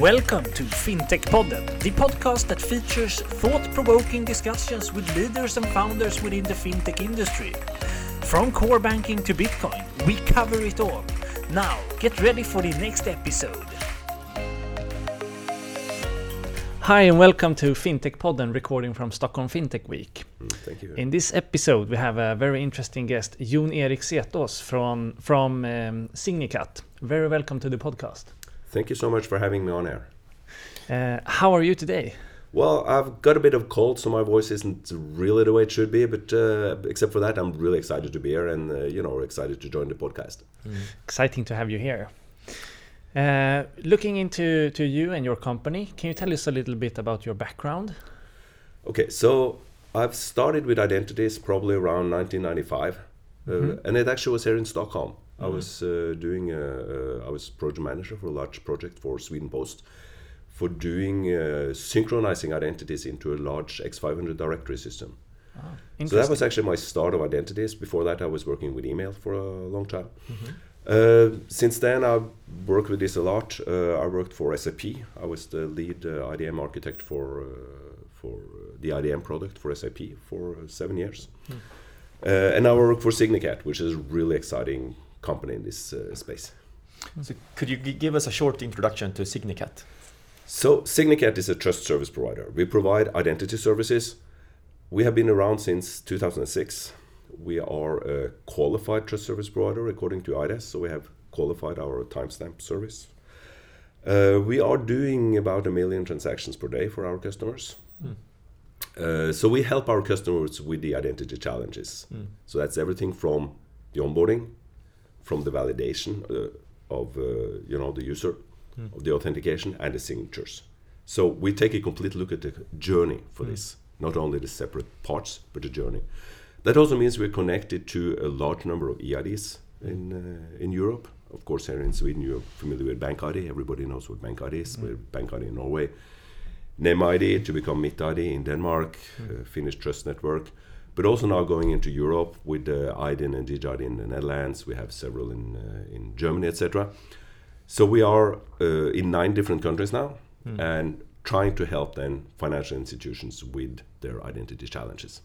Welcome to FinTech Podden, the podcast that features thought provoking discussions with leaders and founders within the fintech industry. From core banking to Bitcoin, we cover it all. Now, get ready for the next episode. Hi, and welcome to FinTech Podden, recording from Stockholm FinTech Week. Thank you. In this episode, we have a very interesting guest, Jon Erik Setsaas from, from um, Signicat. Very welcome to the podcast. Thank you so much for having me on air. Uh, how are you today? Well, I've got a bit of cold, so my voice isn't really the way it should be. But uh, except for that, I'm really excited to be here, and uh, you know, excited to join the podcast. Exciting to have you here. Uh, looking into to you and your company, can you tell us a little bit about your background? Okay, so I've started with identities probably around 1995, uh, and it actually was here in Stockholm. I was uh, doing, uh, uh, I was project manager for a large project for Sweden Post for doing uh, synchronizing identities into a large X500 directory system. So that was actually my start of identities. Before that, I was working with email for a long time. Uh, since then, I've worked with this a lot. Uh, I worked for SAP. I was the lead uh, IDM architect for uh, for the IDM product for SAP for uh, seven years. Uh, and now I work for Signicat, which is really exciting company in this uh, space. So could you g- give us a short introduction to Signicat? So Signicat is a trust service provider. We provide identity services. We have been around since 2006. We are a qualified trust service provider according to eIDAS, so we have qualified our timestamp service. Uh, we are doing about a million transactions per day for our customers. Uh, so we help our customers with the identity challenges. So that's everything from the onboarding, from the validation uh, of uh, you know the user, of the authentication, and the signatures. So we take a complete look at the journey for this, not only the separate parts, but the journey. That also means we're connected to a large number of EIDs in uh, in Europe. Of course, here in Sweden, you're familiar with Bank ID. Everybody knows what Bank ID is. We're Bank ID in Norway. Name ID to become MitID in Denmark, uh, Finnish Trust Network, but also now going into Europe with uh, IDIN and DigiD in the Netherlands. We have several in uh, in Germany, etc. So we are uh, in nine different countries now, and trying to help then financial institutions with their identity challenges.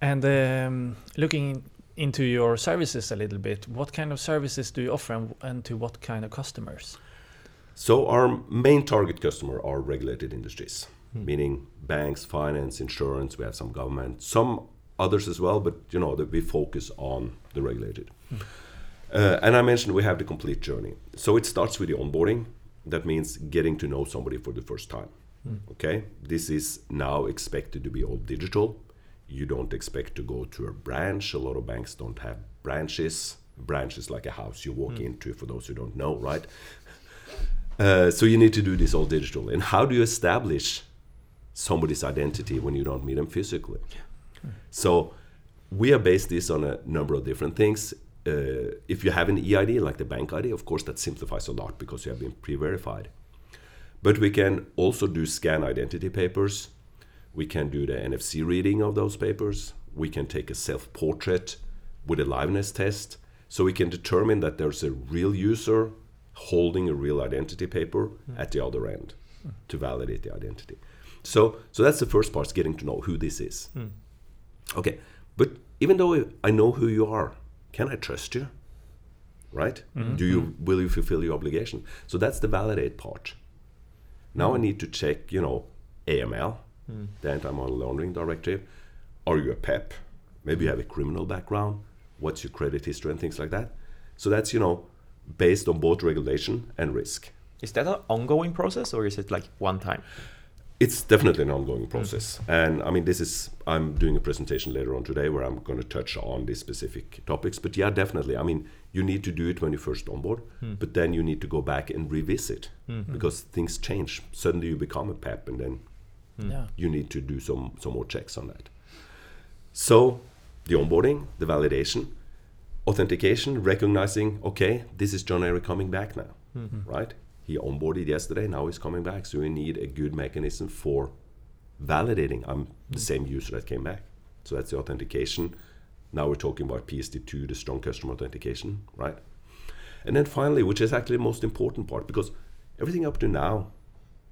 And um, looking into your services a little bit, what kind of services do you offer and, and to what kind of customers? So our main target customer are regulated industries, meaning banks, finance, insurance. We have some government, some others as well, but you know that we focus on the regulated. Uh, and I mentioned we have the complete journey. So it starts with the onboarding. That means getting to know somebody for the first time. Okay, this is now expected to be all digital. You don't expect to go to a branch. A lot of banks don't have branches. Branch is like a house you walk into. For those who don't know, right? Uh, so you need to do this all digital. And how do you establish somebody's identity when you don't meet them physically? So we have based this on a number of different things. Uh, if you have an EID like the bank ID, of course that simplifies a lot because you have been pre-verified. But we can also do scan identity papers. We can do the NFC reading of those papers. We can take a self-portrait with a liveness test. So we can determine that there's a real user holding a real identity paper at the other end to validate the identity. So, so that's the first part, is getting to know who this is. Hmm. Okay, but even though I know who you are, can I trust you? Right? Hmm. Do you hmm. will you fulfill your obligation? So that's the validate part. Now I need to check, you know, AML, the anti-money laundering directive. Are you a PEP? Maybe you have a criminal background. What's your credit history and things like that. So that's you know based on both regulation and risk. Is that an ongoing process or is it like one time? It's definitely an ongoing process, and I mean this is I'm doing a presentation later on today where I'm going to touch on these specific topics. But yeah, definitely. I mean you need to do it when you first onboard, hmm. but then you need to go back and revisit hmm, hmm. because things change. Suddenly you become a PEP, and then Yeah. you need to do some some more checks on that. So the onboarding, the validation, authentication, recognizing okay, this is Jon Erik coming back now, right? He onboarded yesterday, now he's coming back. So we need a good mechanism for validating I'm the same user that came back. So that's the authentication. Now we're talking about PSD2, the strong customer authentication, right? And then finally, which is actually the most important part, because everything up to now,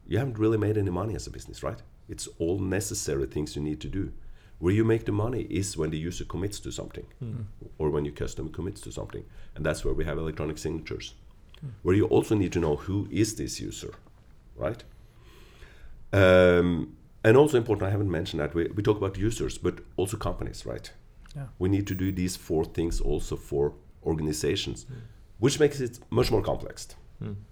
you haven't really made any money as a business, right? It's all necessary things you need to do. Where you make the money is when the user commits to something, hmm. or when your customer commits to something, and that's where we have electronic signatures. Where you also need to know who is this user, right? Um, and also important, I haven't mentioned that we, we talk about users, but also companies, right? Yeah. We need to do these four things also for organizations, which makes it much more complex.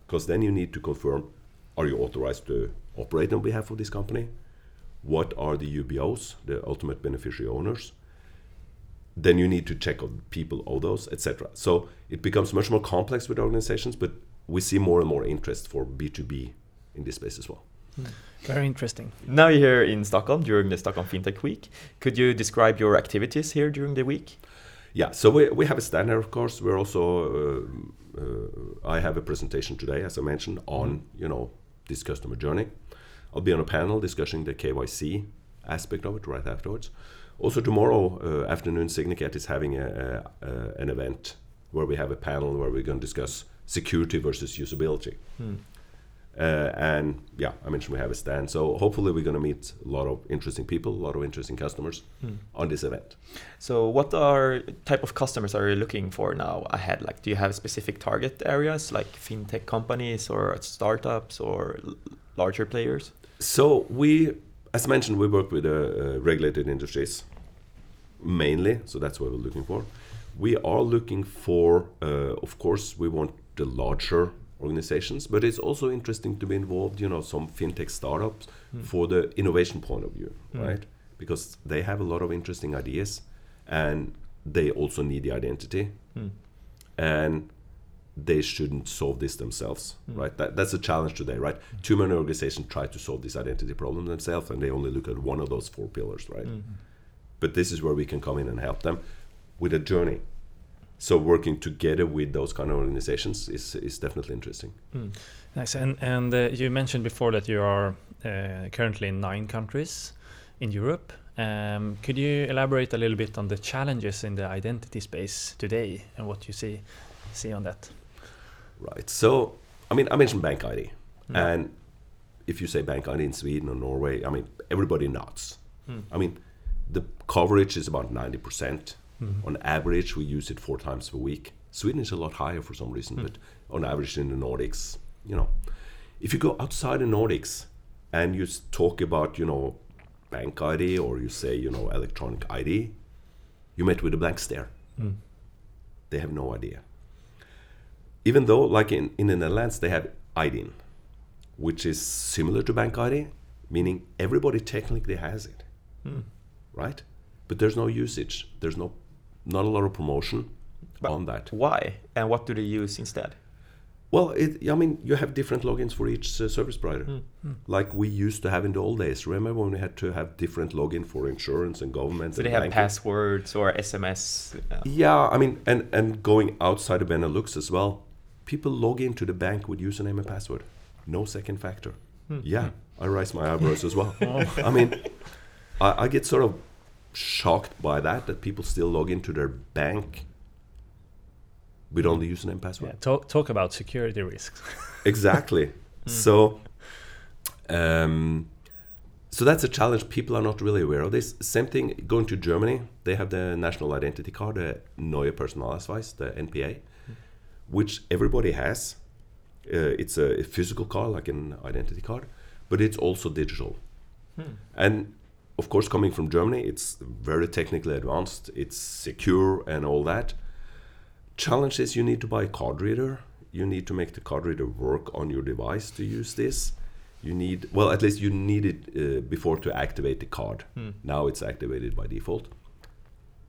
Because then you need to confirm are you authorized to operate on behalf of this company? What are the UBOs, the ultimate beneficiary owners? Then you need to check on people owe those, etc. So it becomes much more complex with organizations, but we see more and more interest for B2B in this space as well. Very interesting. Now you're here in Stockholm during the Stockholm FinTech Week. Could you describe your activities here during the week? Yeah, so we, we have a stand there, of course. We're also, uh, uh, I have a presentation today, as I mentioned, on, you know, this customer journey. I'll be on a panel discussing the KYC aspect of it right afterwards. Also tomorrow uh, afternoon, Signicat is having a, a, a, an event where we have a panel where we're going to discuss security versus usability. Uh, and yeah, I mentioned we have a stand. So hopefully we're going to meet a lot of interesting people, a lot of interesting customers on this event. So, what are type of customers are you looking for now ahead? Like, do you have specific target areas like fintech companies or startups or larger players? So we, as mentioned, we work with uh, uh, regulated industries mainly. So that's what we're looking for. We are looking for, uh, of course, we want the larger organizations, but it's also interesting to be involved. You know, some fintech startups for the innovation point of view, right? Because they have a lot of interesting ideas, and they also need the identity, and they shouldn't solve this themselves, right? That, that's a challenge today, right? Too many organizations try to solve this identity problem themselves, and they only look at one of those four pillars, right? But this is where we can come in and help them with a journey. So working together with those kind of organizations is, is definitely interesting. Nice. And and uh, you mentioned before that you are uh, currently in nine countries in Europe. Um, could you elaborate a little bit on the challenges in the identity space today and what you see see on that? Right. So, I mean, I mentioned Bank ID, and if you say Bank ID in Sweden or Norway, I mean, everybody nods. Hmm. I mean, the coverage is about ninety percent. Mm-hmm. On average, we use it four times per week. Sweden is a lot higher for some reason, hmm. but on average in the Nordics, you know, if you go outside the Nordics and you talk about, you know, Bank ID or you say, you know, electronic ID, you met with a blank stare. Hmm. They have no idea even though like in, in the Netherlands they have IDIN, which is similar to bank ID, meaning everybody technically has it, right? But there's no usage. There's no not a lot of promotion But- on that. Why and what do they use instead? Well, it, I mean, you have different logins for each uh, service provider, like we used to have in the old days. Remember when we had to have different login for insurance and government? Do and they have banking? passwords or SMS? Uh, Yeah, I mean, and and going outside of Benelux as well, people log into the bank with username and password, no second factor. Yeah, I raise my eyebrows as well. I mean, I, I get sort of shocked by that that people still log into their bank with only username and password. Yeah, talk talk about security risks. Exactly. So, um, so that's a challenge. People are not really aware of this. Same thing going to Germany. They have the national identity card, the Neue Personalausweis, the NPA, which everybody has. Uh, it's a physical card, like an identity card, but it's also digital. And of course, coming from Germany, it's very technically advanced. It's secure and all that challenge is you need to buy a card reader. You need to make the card reader work on your device to use this. You need, well, at least you need it uh, before to activate the card. Now it's activated by default.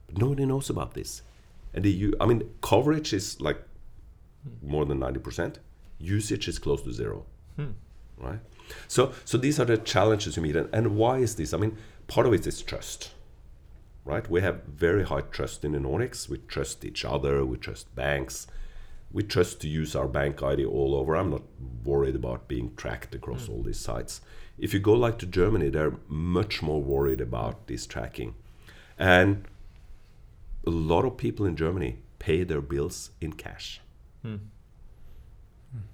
But nobody knows about this. And the, I mean, coverage is like more than 90%. Usage is close to zero. Hmm. Right? So, so these are the challenges you meet. And, and why is this? I mean, part of it is trust right? We have very high trust in the Nordics. We trust each other. We trust banks. We trust to use our bank ID all over. I'm not worried about being tracked across hmm. all these sites. If you go like to Germany, they're much more worried about this tracking, and a lot of people in Germany pay their bills in cash,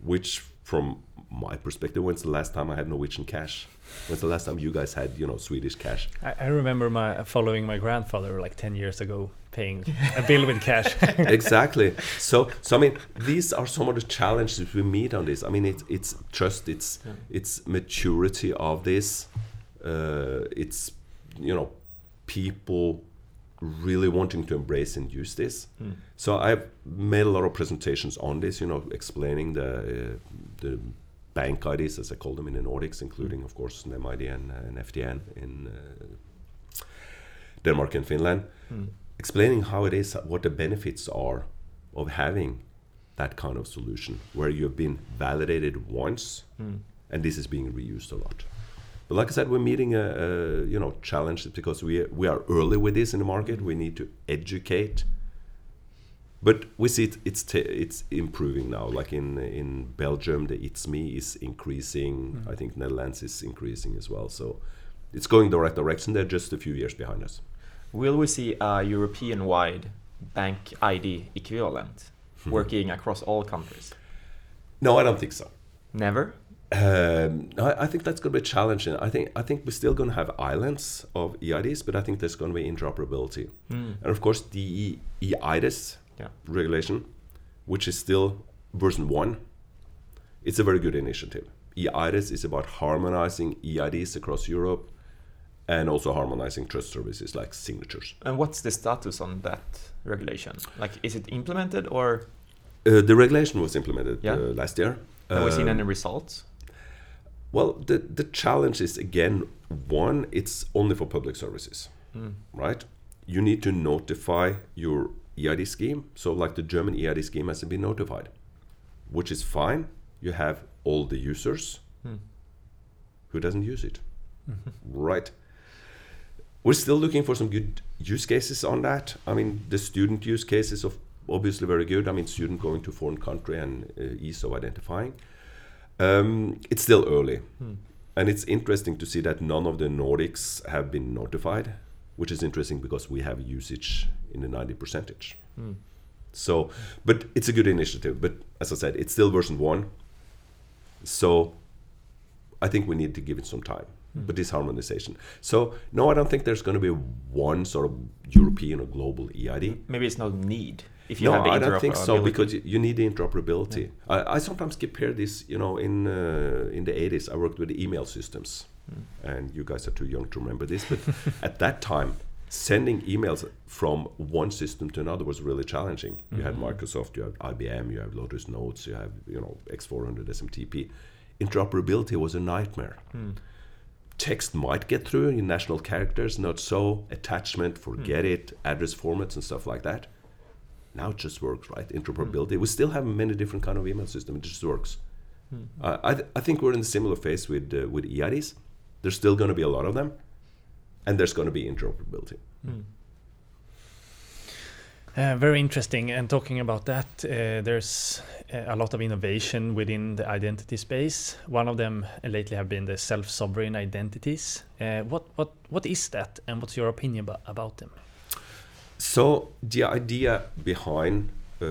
which from my perspective, when's the last time I had Norwegian cash? When's the last time you guys had, you know, Swedish cash? I, I remember my following my grandfather like ten years ago paying a bill with cash. exactly. So, so I mean, these are some of the challenges we meet on this. I mean, it's it's trust, it's Yeah. it's maturity of this, uh, it's you know, people really wanting to embrace and use this. Mm. So I've made a lot of presentations on this, you know, explaining the uh, the bank IDs as I call them in the Nordics, including of course NemID and, uh, and FTN in uh, Denmark and Finland Mm. explaining how it is, what the benefits are of having that kind of solution where you've been validated once Mm. and this is being reused a lot. But like I said, we're meeting a, a you know challenge because we we are early with this in the market. We need to educate, but we see it, it's t- it's improving now. Like in in Belgium, the itsme is increasing. I think Netherlands is increasing as well. So it's going the right direction. They're just a few years behind us. Will we see a European-wide bank ID equivalent Hmm. working across all countries? No, I don't think so. Never. Um, I, I think that's going to be challenging. I think I think we're still going to have islands of EIDs, but I think there's going to be interoperability, Mm. and of course the eIDAS Yeah. regulation, which is still version one. It's a very good initiative. eIDAS is about harmonizing EIDs across Europe, and also harmonizing trust services like signatures. And what's the status on that regulation? Like, is it implemented or Uh, the regulation was implemented Yeah. uh, last year. have we seen Um, any results? Well, the, the challenge is again one, it's only for public services, Mm. right? You need to notify your EID scheme. So, like the German EID scheme hasn't been notified, which is fine. You have all the users. Mm. Who doesn't use it? Right. We're still looking for some good use cases on that. I mean, the student use case is of obviously very good. I mean, student going to foreign country and uh, ease of identifying. Um, it's still early, Hmm. and it's interesting to see that none of the Nordics have been notified, which is interesting because we have usage in the 90 percentage. Mm. So, but it's a good initiative. But as I said, it's still version one. So, I think we need to give it some time. Mm. But this harmonization. So, no, I don't think there's going to be one sort of European or global EID. Maybe it's no need if you No, have the I don't think so because you, need the interoperability. I, I sometimes compare this. You know, in uh, in the 80s, I worked with email systems, Mm. and you guys are too young to remember this. But at that time, sending emails from one system to another was really challenging. You had Mhm. Microsoft, you had IBM, you have Lotus Notes, you have you know X400 SMTP. Interoperability was a nightmare. Mm. Text might get through in national characters, not so. Attachment, forget Mm. it. Address formats and stuff like that. Now it just works, right? Hmm. Interoperability. We still have many different kind of email system. It just works. Uh, I, th- I think we're in a similar phase with uh, with EIDs. There's still going to be a lot of them, and there's going to be interoperability. Mm. Uh, very interesting. And talking about that, uh, there's uh, a lot of innovation within the identity space. One of them lately have been the self-sovereign identities. Uh, what what what is that, and what's your opinion about them? So the idea behind uh,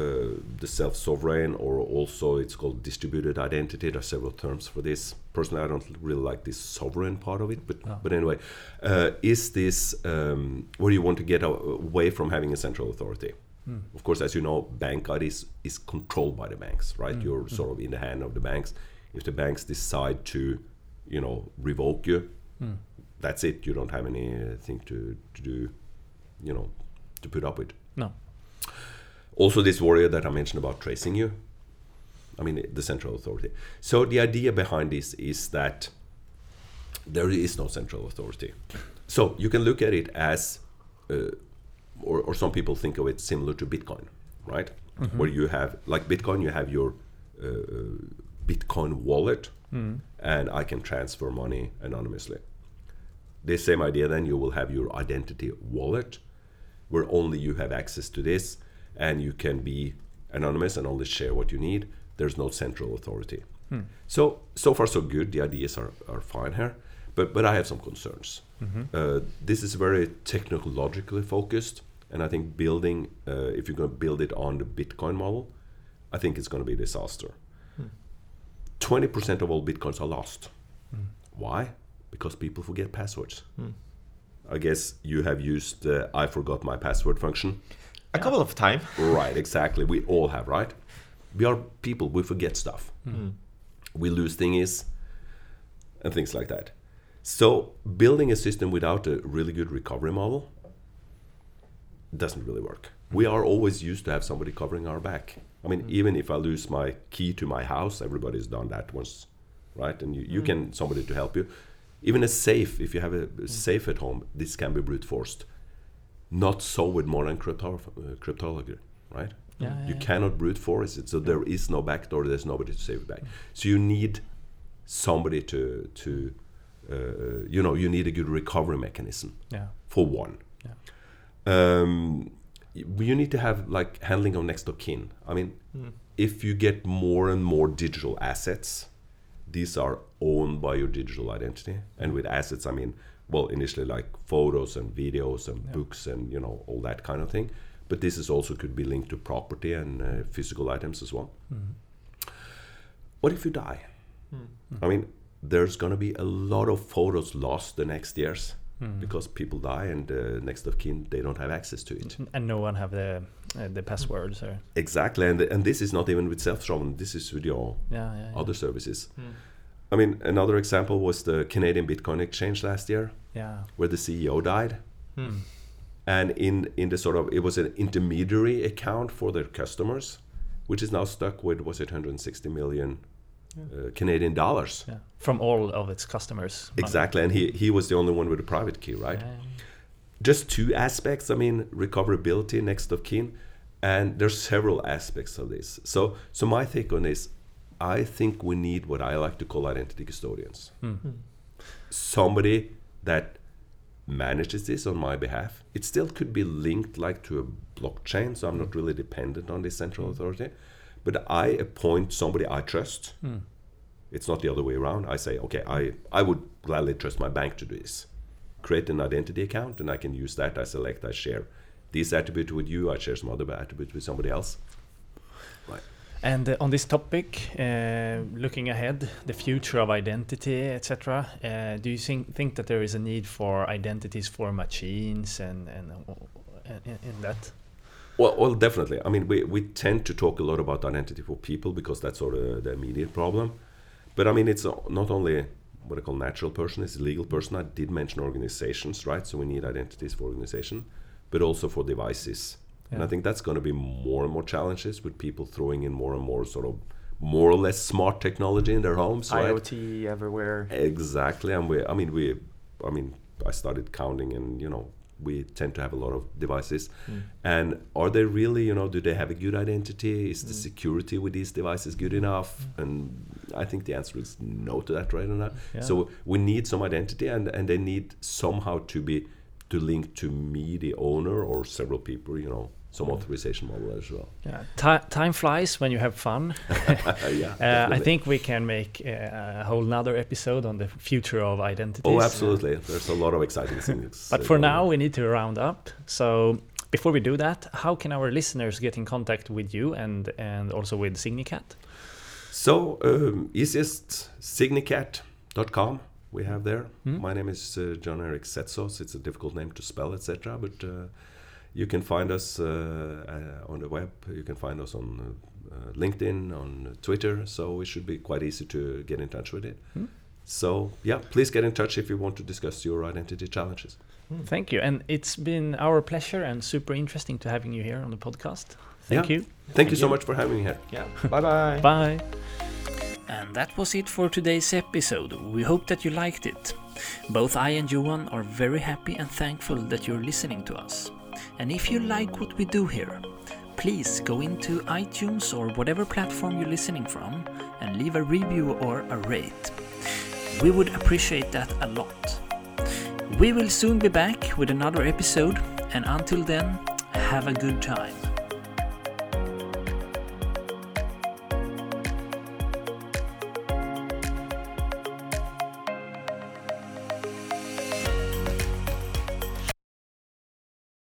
the self-sovereign, or also it's called distributed identity. There are several terms for this. Personally, I don't really like this sovereign part of it, but Ah. but anyway, uh, is this um, where you want to get away from having a central authority? Mm. Of course, as you know, bank ID is, is controlled by the banks, right? Mm. You're sort of in the hand of the banks. If the banks decide to, you know, revoke you, Mm. that's it. You don't have anything to, to do, you know, to put up with. No. Also, this warrior that I mentioned about tracing you. I mean, the central authority. So the idea behind this is that there is no central authority. So you can look at it as, uh, or, or some people think of it similar to Bitcoin, right? Mhm. Where you have, like Bitcoin, you have your uh, Bitcoin wallet, Mm. and I can transfer money anonymously. The same idea, then you will have your identity wallet, where only you have access to this, and you can be anonymous and only share what you need. There's no central authority. Hmm. So so far so good. The ideas are, are fine here, but but I have some concerns. Mhm. Uh, this is very technologically focused, and I think building uh, if you're going to build it on the Bitcoin model, I think it's going to be a disaster. Hmm. 20% of all bitcoins are lost. Why? Because people forget passwords. I guess you have used the I forgot my password function. A couple of time. Right, exactly. We all have, right? We are people, we forget stuff. Hmm. We lose things and things like that. So, building a system without a really good recovery model doesn't really work. We are always used to have somebody covering our back. I mean, hmm. even if I lose my key to my house, everybody's done that once, right? And you, you hmm. can somebody to help you. Even a safe, if you have a, a safe at home, this can be brute forced. Not so with modern crypto- uh, cryptology, right? Yeah, you yeah. cannot brute force it, so there is no backdoor. There's nobody to save it back. So you need somebody to to uh, you know you need a good recovery mechanism Yeah. for one. Yeah. Um, you need to have like handling of next of kin. I mean, if you get more and more digital assets, these are owned by your digital identity. And with assets, I mean, well, initially like photos and videos and books and you know all that kind of thing. But this is also could be linked to property and uh, physical items as well. What if you die? I mean, there's going to be a lot of photos lost the next years because people die and uh, next of kin they don't have access to it. And no one have the uh, the passwords or Exactly, and and this is not even with self-Travel. This is with your yeah, yeah, yeah. other services. I mean, another example was the Canadian Bitcoin Exchange last year, yeah. where the CEO died, and in in the sort of it was an intermediary account for their customers, which is now stuck with was it 160 million uh, Canadian dollars. Yeah. From all of its customers. money. Exactly, and he he was the only one with a private key, right? Yeah, just two aspects. I mean, recoverability, next of kin, and there's several aspects of this. So, so my take on this, I think we need what I like to call identity custodians. Hmm. Hmm. Somebody that manages this on my behalf. It still could be linked like to a blockchain, so I'm not hmm. really dependent on this central authority. But I appoint somebody I trust. It's not the other way around. I say, okay, I, I would gladly trust my bank to do this. Create an identity account, and I can use that. I select, I share this attribute with you, I share some other attribute with somebody else. Right. And uh, on this topic, uh, looking ahead, the future of identity, etc. Uh, do you think think that there is a need for identities for machines and and in, in that? Well, well, definitely. I mean, we, we tend to talk a lot about identity for people because that's sort of the immediate problem. But I mean, it's not only what I call natural person, is a legal person. I did mention organizations, right? So we need identities for organization, but also for devices. And I think that's going to be more and more challenges with people throwing in more and more sort of more or less smart technology in their homes, right? IoT everywhere. Exactly, and we. I mean, we. I mean, I started counting, and you know, we tend to have a lot of devices. Mm. And are they really, you know, do they have a good identity? Is the mm. security with these devices good enough? Mm. And I think the answer is no to that right now. Yeah. So we need some identity, and and they need somehow to be to link to me, the owner, or several people, you know, some authorization model as well. Yeah. Ti time flies when you have fun. yeah, Uh, I think we can make uh, a whole nother episode on the future of identities. Oh, absolutely. There's a lot of exciting things. But uh, for now, we need to round up. So before we do that, how can our listeners get in contact with you and and also with Signicat? So um, easiest signicat.com we have there. My name is uh, Jon Erik Setsaas. It's a difficult name to spell, etc. But uh, you can find us uh, uh, on the web. You can find us on uh, uh, LinkedIn, on Twitter. So it should be quite easy to get in touch with it. So yeah, please get in touch if you want to discuss your identity challenges. Thank you, and it's been our pleasure and super interesting to having you here on the podcast. Thank Yeah. you. Thank, you so much for having me here. Yeah. bye bye. Bye. And that was it for today's episode. We hope that you liked it. Both I and Johan are very happy and thankful that you're listening to us. And if you like what we do here, please go into iTunes or whatever platform you're listening from and leave a review or a rate. We would appreciate that a lot. We will soon be back with another episode, and until then, have a good time.